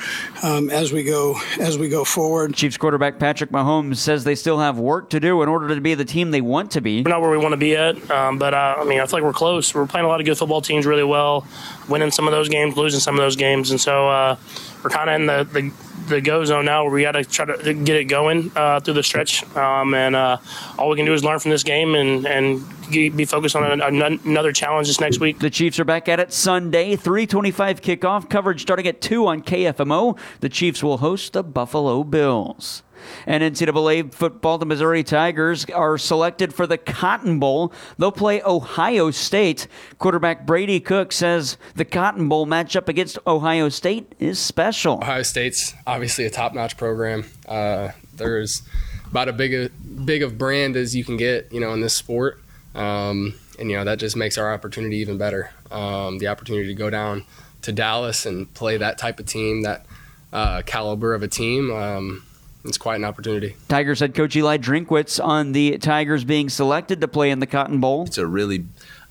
um, as we go as we go forward. Chiefs quarterback Patrick Mahomes says they still have work to do in order to be the team they want to be. We're not where we want to be at, um, but uh, I mean I feel like we're close. We're playing a lot of good football teams really well, winning some of those games, losing some of those games, and so uh, we're kind of in the, the the go zone now where we got to try to get it going uh, through the stretch. Um, and uh, all we can do is learn from this game and, and be focused on another challenge this next week. The Chiefs are back at it Sunday, 325 kickoff coverage starting at 2 on KFMO. The Chiefs will host the Buffalo Bills. And NCAA football, the Missouri Tigers are selected for the Cotton Bowl. They'll play Ohio State. Quarterback Brady Cook says the Cotton Bowl matchup against Ohio State is special. Ohio State's obviously a top-notch program. Uh, there's about a big, a, big of brand as you can get, you know, in this sport. Um, and you know that just makes our opportunity even better. Um, the opportunity to go down to Dallas and play that type of team, that uh, caliber of a team. Um, it's quite an opportunity. Tigers head coach Eli Drinkwitz on the Tigers being selected to play in the Cotton Bowl. It's a really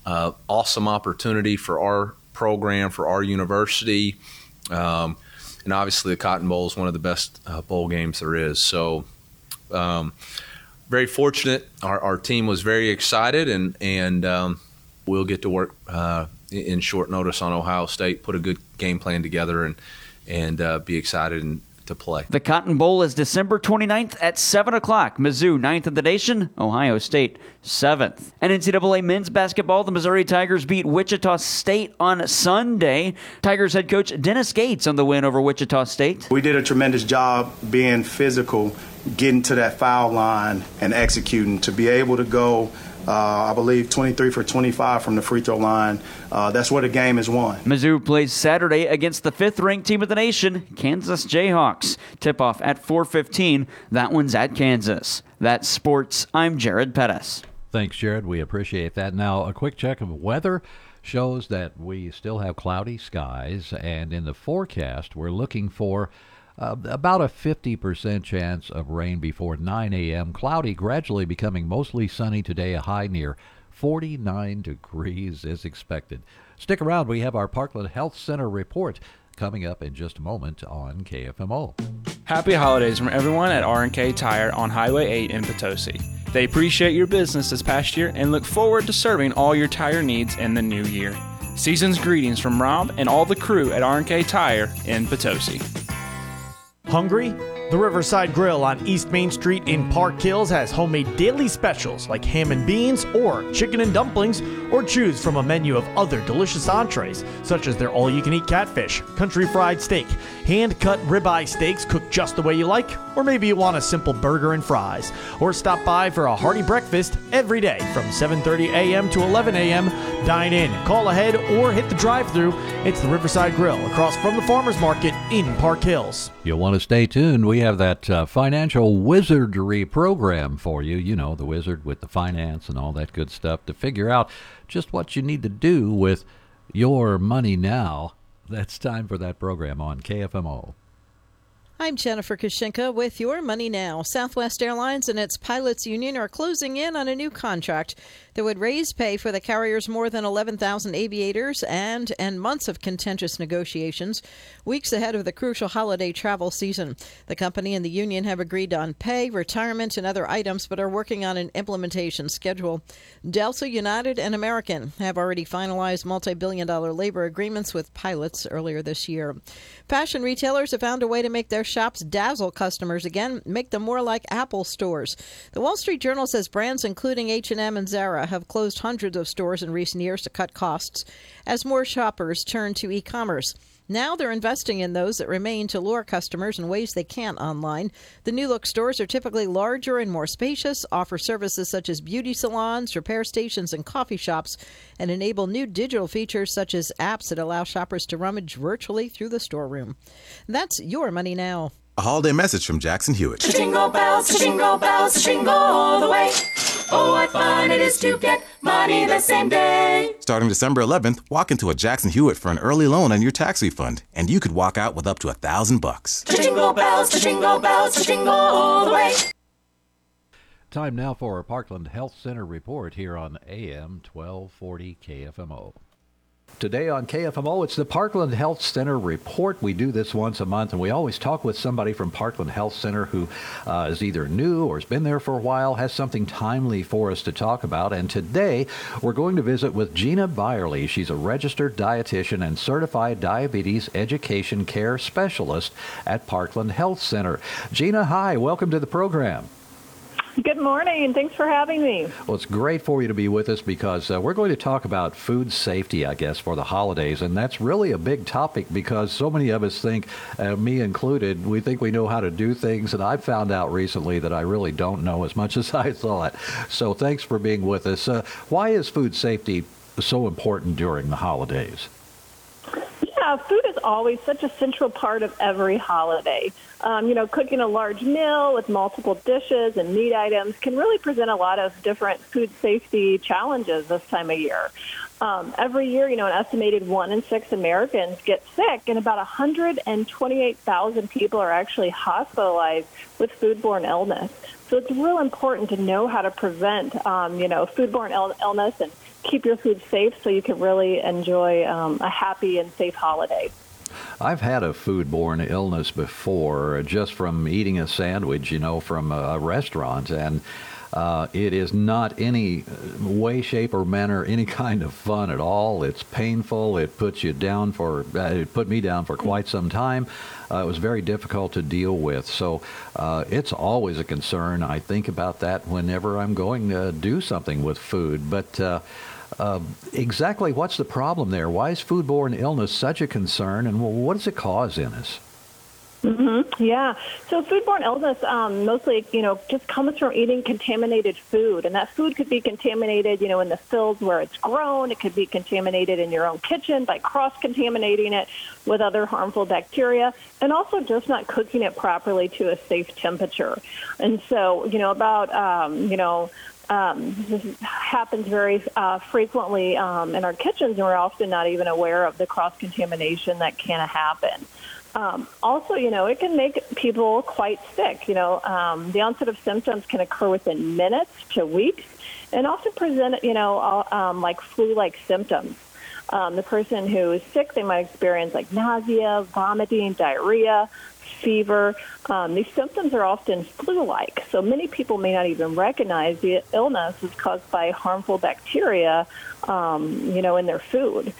uh, awesome opportunity for our program, for our university. Um, and obviously, the Cotton Bowl is one of the best uh, bowl games there is. So, um, very fortunate. Our, our, team was very excited, and and um, we'll get to work uh, in short notice on Ohio State, put a good game plan together, and and uh, be excited and to play. The Cotton Bowl is December 29th at 7 o'clock. Mizzou, 9th in the nation. Ohio State, 7th. And NCAA men's basketball, the Missouri Tigers beat Wichita State on Sunday. Tigers head coach Dennis Gates on the win over Wichita State. We did a tremendous job being physical, getting to that foul line and executing to be able to go I believe 23 for 25 from the free throw line. Uh, that's where the game is won. Mizzou plays Saturday against the fifth-ranked team of the nation, Kansas Jayhawks. Tip-off at 4:15. That one's at Kansas. That's sports. I'm Jared Pettis. Thanks, Jared. We appreciate that. Now, a quick check of weather shows that we still have cloudy skies, and in the forecast, we're looking for uh, about a 50% chance of rain before 9 a.m. Cloudy, gradually becoming mostly sunny today, a high near 49 degrees is expected. Stick around, we have our Parkland Health Center report coming up in just a moment on KFMO. Happy holidays from everyone at R&K Tire on Highway 8 in Potosi. They appreciate your business this past year and look forward to serving all your tire needs in the new year. Season's greetings from Rob and all the crew at R&K Tire in Potosi. Hungry? The Riverside Grill on East Main Street in Park Hills has homemade daily specials like ham and beans or chicken and dumplings, or choose from a menu of other delicious entrees, such as their all you can eat catfish, country fried steak, hand cut ribeye steaks cooked just the way you like, or maybe you want a simple burger and fries. Or stop by for a hearty breakfast every day from 7:30 a.m. to 11 a.m. Dine in, call ahead, or hit the drive-through. It's the Riverside Grill across from the Farmers Market in Park Hills. You'll want to stay tuned. We have that uh, financial wizardry program for you. You know, the wizard with the finance and all that good stuff to figure out just what you need to do with your money now. That's time for that program on KFMO. I'm Jennifer Kashinka with your Money Now. Southwest Airlines and its pilots union are closing in on a new contract that would raise pay for the carrier's more than 11,000 aviators and end months of contentious negotiations weeks ahead of the crucial holiday travel season. The company and the union have agreed on pay, retirement, and other items, but are working on an implementation schedule. Delta, United, and American have already finalized multi billion dollar labor agreements with pilots earlier this year. Fashion retailers have found a way to make their shops dazzle customers again, make them more like Apple stores. The Wall Street Journal says brands including H&M and Zara have closed hundreds of stores in recent years to cut costs as more shoppers turn to e-commerce. Now they're investing in those that remain to lure customers in ways they can't online. The new look stores are typically larger and more spacious, offer services such as beauty salons, repair stations, and coffee shops, and enable new digital features such as apps that allow shoppers to rummage virtually through the storeroom. That's your money now. A holiday message from Jackson Hewitt. Jingle bells, jingle bells, jingle all the way. Oh, what fun it is to get money the same day. Starting December 11th, walk into a Jackson Hewitt for an early loan on your tax refund, and you could walk out with up to a thousand bucks. Jingle bells, jingle bells, jingle all the way. Time now for a Parkland Health Center report here on AM 1240 KFMO. Today on KFMO, it's the Parkland Health Center report. We do this once a month, and we always talk with somebody from Parkland Health Center who uh, is either new or has been there for a while, has something timely for us to talk about. And today, we're going to visit with Gina Byerly. She's a registered dietitian and certified diabetes education care specialist at Parkland Health Center. Gina, hi. Welcome to the program. Good morning. Thanks for having me. Well, it's great for you to be with us because uh, we're going to talk about food safety, I guess, for the holidays. And that's really a big topic because so many of us think, uh, me included, we think we know how to do things. And I found out recently that I really don't know as much as I thought. So thanks for being with us. Uh, why is food safety so important during the holidays? Yeah, food is always such a central part of every holiday. Um, you know, cooking a large meal with multiple dishes and meat items can really present a lot of different food safety challenges this time of year. Um, every year, you know, an estimated one in six Americans get sick, and about 128,000 people are actually hospitalized with foodborne illness. So it's real important to know how to prevent, um, you know, foodborne Ill- illness and keep your food safe so you can really enjoy um, a happy and safe holiday. I've had a foodborne illness before just from eating a sandwich, you know, from a restaurant. And uh, it is not any way, shape, or manner any kind of fun at all. It's painful. It puts you down for. Uh, it put me down for quite some time. Uh, it was very difficult to deal with. So uh, it's always a concern. I think about that whenever I'm going to do something with food. But uh, exactly what's the problem there? Why is foodborne illness such a concern, and what does it cause in us? Mm-hmm. Yeah. So foodborne illness um, mostly, you know, just comes from eating contaminated food, and that food could be contaminated, you know, in the fields where it's grown. It could be contaminated in your own kitchen by cross-contaminating it with other harmful bacteria, and also just not cooking it properly to a safe temperature. And so, you know, about um, you know um, this happens very uh, frequently um, in our kitchens, and we're often not even aware of the cross contamination that can happen. Um, also, you know, it can make people quite sick. You know, um, the onset of symptoms can occur within minutes to weeks, and often present, you know, um, like flu-like symptoms. Um, the person who is sick, they might experience like nausea, vomiting, diarrhea, fever. Um, these symptoms are often flu-like, so many people may not even recognize the illness is caused by harmful bacteria, um, you know, in their food.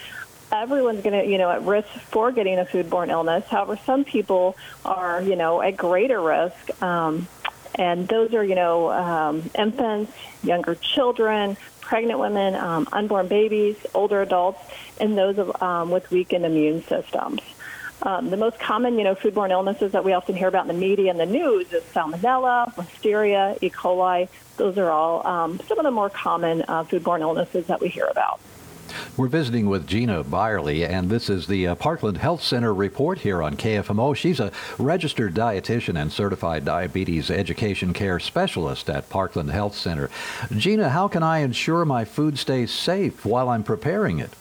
Everyone's going to, you know, at risk for getting a foodborne illness. However, some people are, you know, at greater risk. Um, and those are, you know, um, infants, younger children, pregnant women, um, unborn babies, older adults, and those of, um, with weakened immune systems. Um, the most common, you know, foodborne illnesses that we often hear about in the media and the news is salmonella, listeria, E. coli. Those are all um, some of the more common uh, foodborne illnesses that we hear about. We're visiting with Gina Byerly, and this is the uh, Parkland Health Center report here on KFMO. She's a registered dietitian and certified diabetes education care specialist at Parkland Health Center. Gina, how can I ensure my food stays safe while I'm preparing it?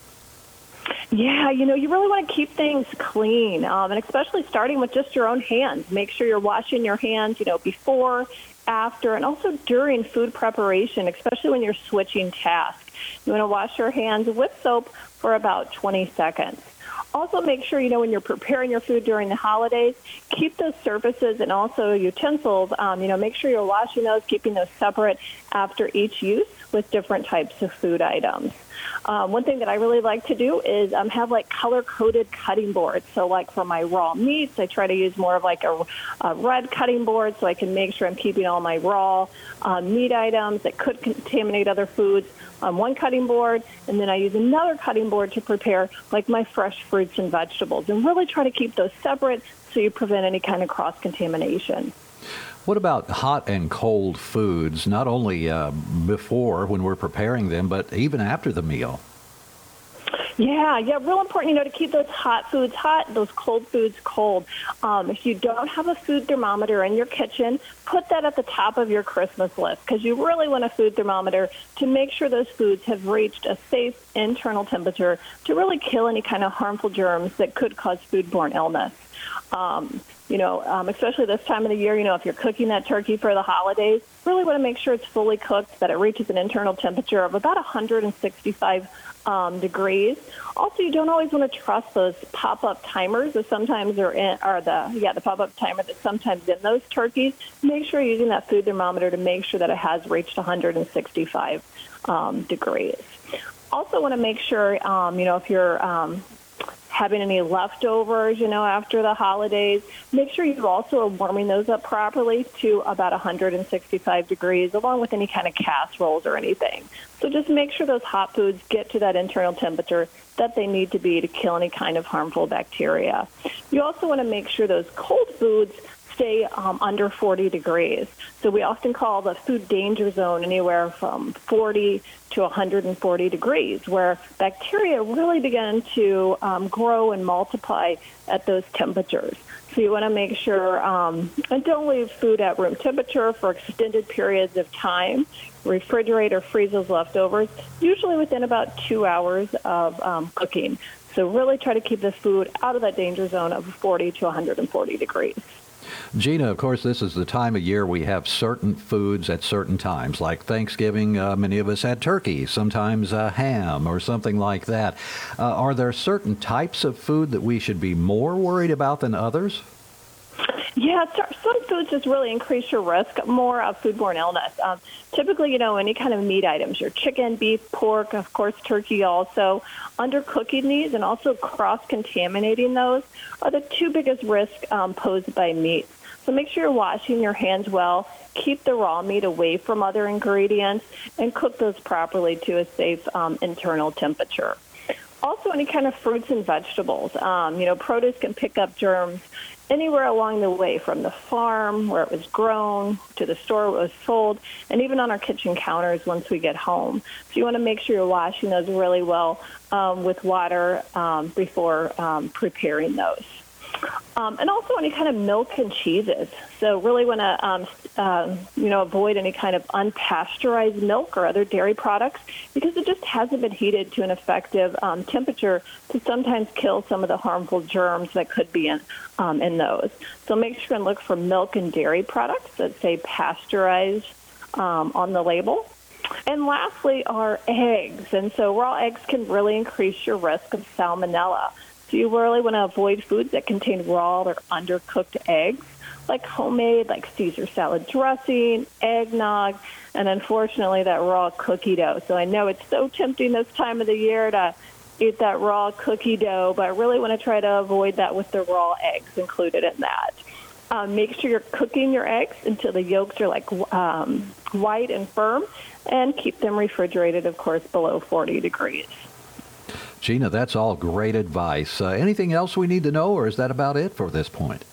Yeah, you know, you really want to keep things clean, um, and especially starting with just your own hands. Make sure you're washing your hands, you know, before, after, and also during food preparation, especially when you're switching tasks. You want to wash your hands with soap for about 20 seconds. Also, make sure you know when you're preparing your food during the holidays, keep those surfaces and also utensils. Um, you know, make sure you're washing those, keeping those separate after each use with different types of food items. Um, one thing that I really like to do is um, have like color coded cutting boards. So, like for my raw meats, I try to use more of like a, a red cutting board so I can make sure I'm keeping all my raw um, meat items that could contaminate other foods on one cutting board, and then I use another cutting board to prepare like my fresh fruits and vegetables, and really try to keep those separate so you prevent any kind of cross contamination. What about hot and cold foods, not only uh, before when we're preparing them, but even after the meal? Yeah, yeah, real important, you know, to keep those hot foods hot, those cold foods cold. Um, if you don't have a food thermometer in your kitchen, put that at the top of your Christmas list because you really want a food thermometer to make sure those foods have reached a safe internal temperature to really kill any kind of harmful germs that could cause foodborne illness. Um, you know, um, especially this time of the year, you know, if you're cooking that turkey for the holidays, really want to make sure it's fully cooked, that it reaches an internal temperature of about 165 um, degrees. Also, you don't always want to trust those pop-up timers that sometimes are in, are the yeah the pop-up timer that sometimes in those turkeys. Make sure you're using that food thermometer to make sure that it has reached 165 um, degrees. Also, want to make sure um, you know if you're um, having any leftovers, you know, after the holidays. Make sure you also are warming those up properly to about 165 degrees, along with any kind of casseroles or anything. So just make sure those hot foods get to that internal temperature that they need to be to kill any kind of harmful bacteria. You also want to make sure those cold foods stay um, under 40 degrees. So we often call the food danger zone anywhere from 40 to 140 degrees, where bacteria really begin to um, grow and multiply at those temperatures. So you want to make sure um, and don't leave food at room temperature for extended periods of time. Refrigerate or freeze those leftovers, usually within about two hours of um, cooking. So really try to keep the food out of that danger zone of 40 to 140 degrees. Gina, of course, this is the time of year we have certain foods at certain times. Like Thanksgiving, uh, many of us had turkey, sometimes uh, ham or something like that. Uh, are there certain types of food that we should be more worried about than others? Yeah, some foods just really increase your risk more of foodborne illness. Um, typically, you know, any kind of meat items, your chicken, beef, pork, of course, turkey also, undercooking these and also cross-contaminating those are the two biggest risks um, posed by meat. So make sure you're washing your hands well. Keep the raw meat away from other ingredients and cook those properly to a safe um, internal temperature. Also, any kind of fruits and vegetables. Um, you know, produce can pick up germs anywhere along the way, from the farm where it was grown to the store where it was sold, and even on our kitchen counters once we get home. So you want to make sure you're washing those really well um, with water um, before um, preparing those. Um, and also any kind of milk and cheeses. So really want to, um, uh, you know, avoid any kind of unpasteurized milk or other dairy products because it just hasn't been heated to an effective um, temperature to sometimes kill some of the harmful germs that could be in um, in those. So make sure and look for milk and dairy products that say pasteurized um, on the label. And lastly are eggs. And so raw eggs can really increase your risk of salmonella. So you really want to avoid foods that contain raw or undercooked eggs, like homemade, like Caesar salad dressing, eggnog, and unfortunately that raw cookie dough. So I know it's so tempting this time of the year to eat that raw cookie dough, but I really want to try to avoid that with the raw eggs included in that. Um, make sure you're cooking your eggs until the yolks are like um, white and firm, and keep them refrigerated, of course, below 40 degrees. Gina, that's all great advice. Uh, anything else we need to know, or is that about it for this point?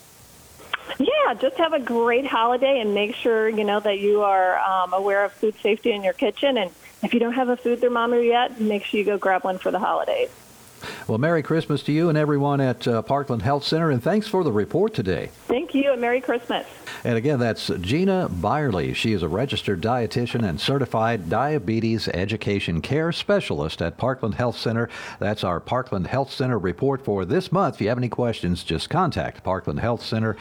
Yeah, just have a great holiday and make sure you know that you are um, aware of food safety in your kitchen. And if you don't have a food thermometer yet, make sure you go grab one for the holidays. Well, Merry Christmas to you and everyone at uh, Parkland Health Center, and thanks for the report today. Thank you, and Merry Christmas. And again, that's Gina Byerly. She is a registered dietitian and certified diabetes education care specialist at Parkland Health Center. That's our Parkland Health Center report for this month. If you have any questions, just contact Parkland Health Center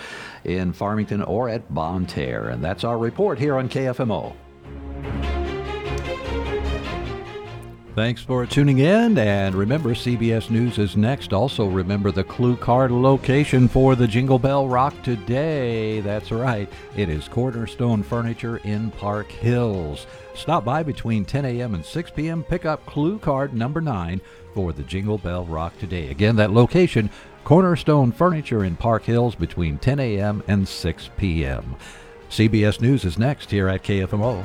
in Farmington or at Bonne Terre. And that's our report here on KFMO. Thanks for tuning in, and remember, CBS News is next. Also, remember the clue card location for the Jingle Bell Rock today. That's right, it is Cornerstone Furniture in Park Hills. Stop by between 10 a.m. and 6 p.m. Pick up clue card number 9 for the Jingle Bell Rock today. Again, that location, Cornerstone Furniture in Park Hills between 10 a.m. and 6 p.m. CBS News is next here at KFMO.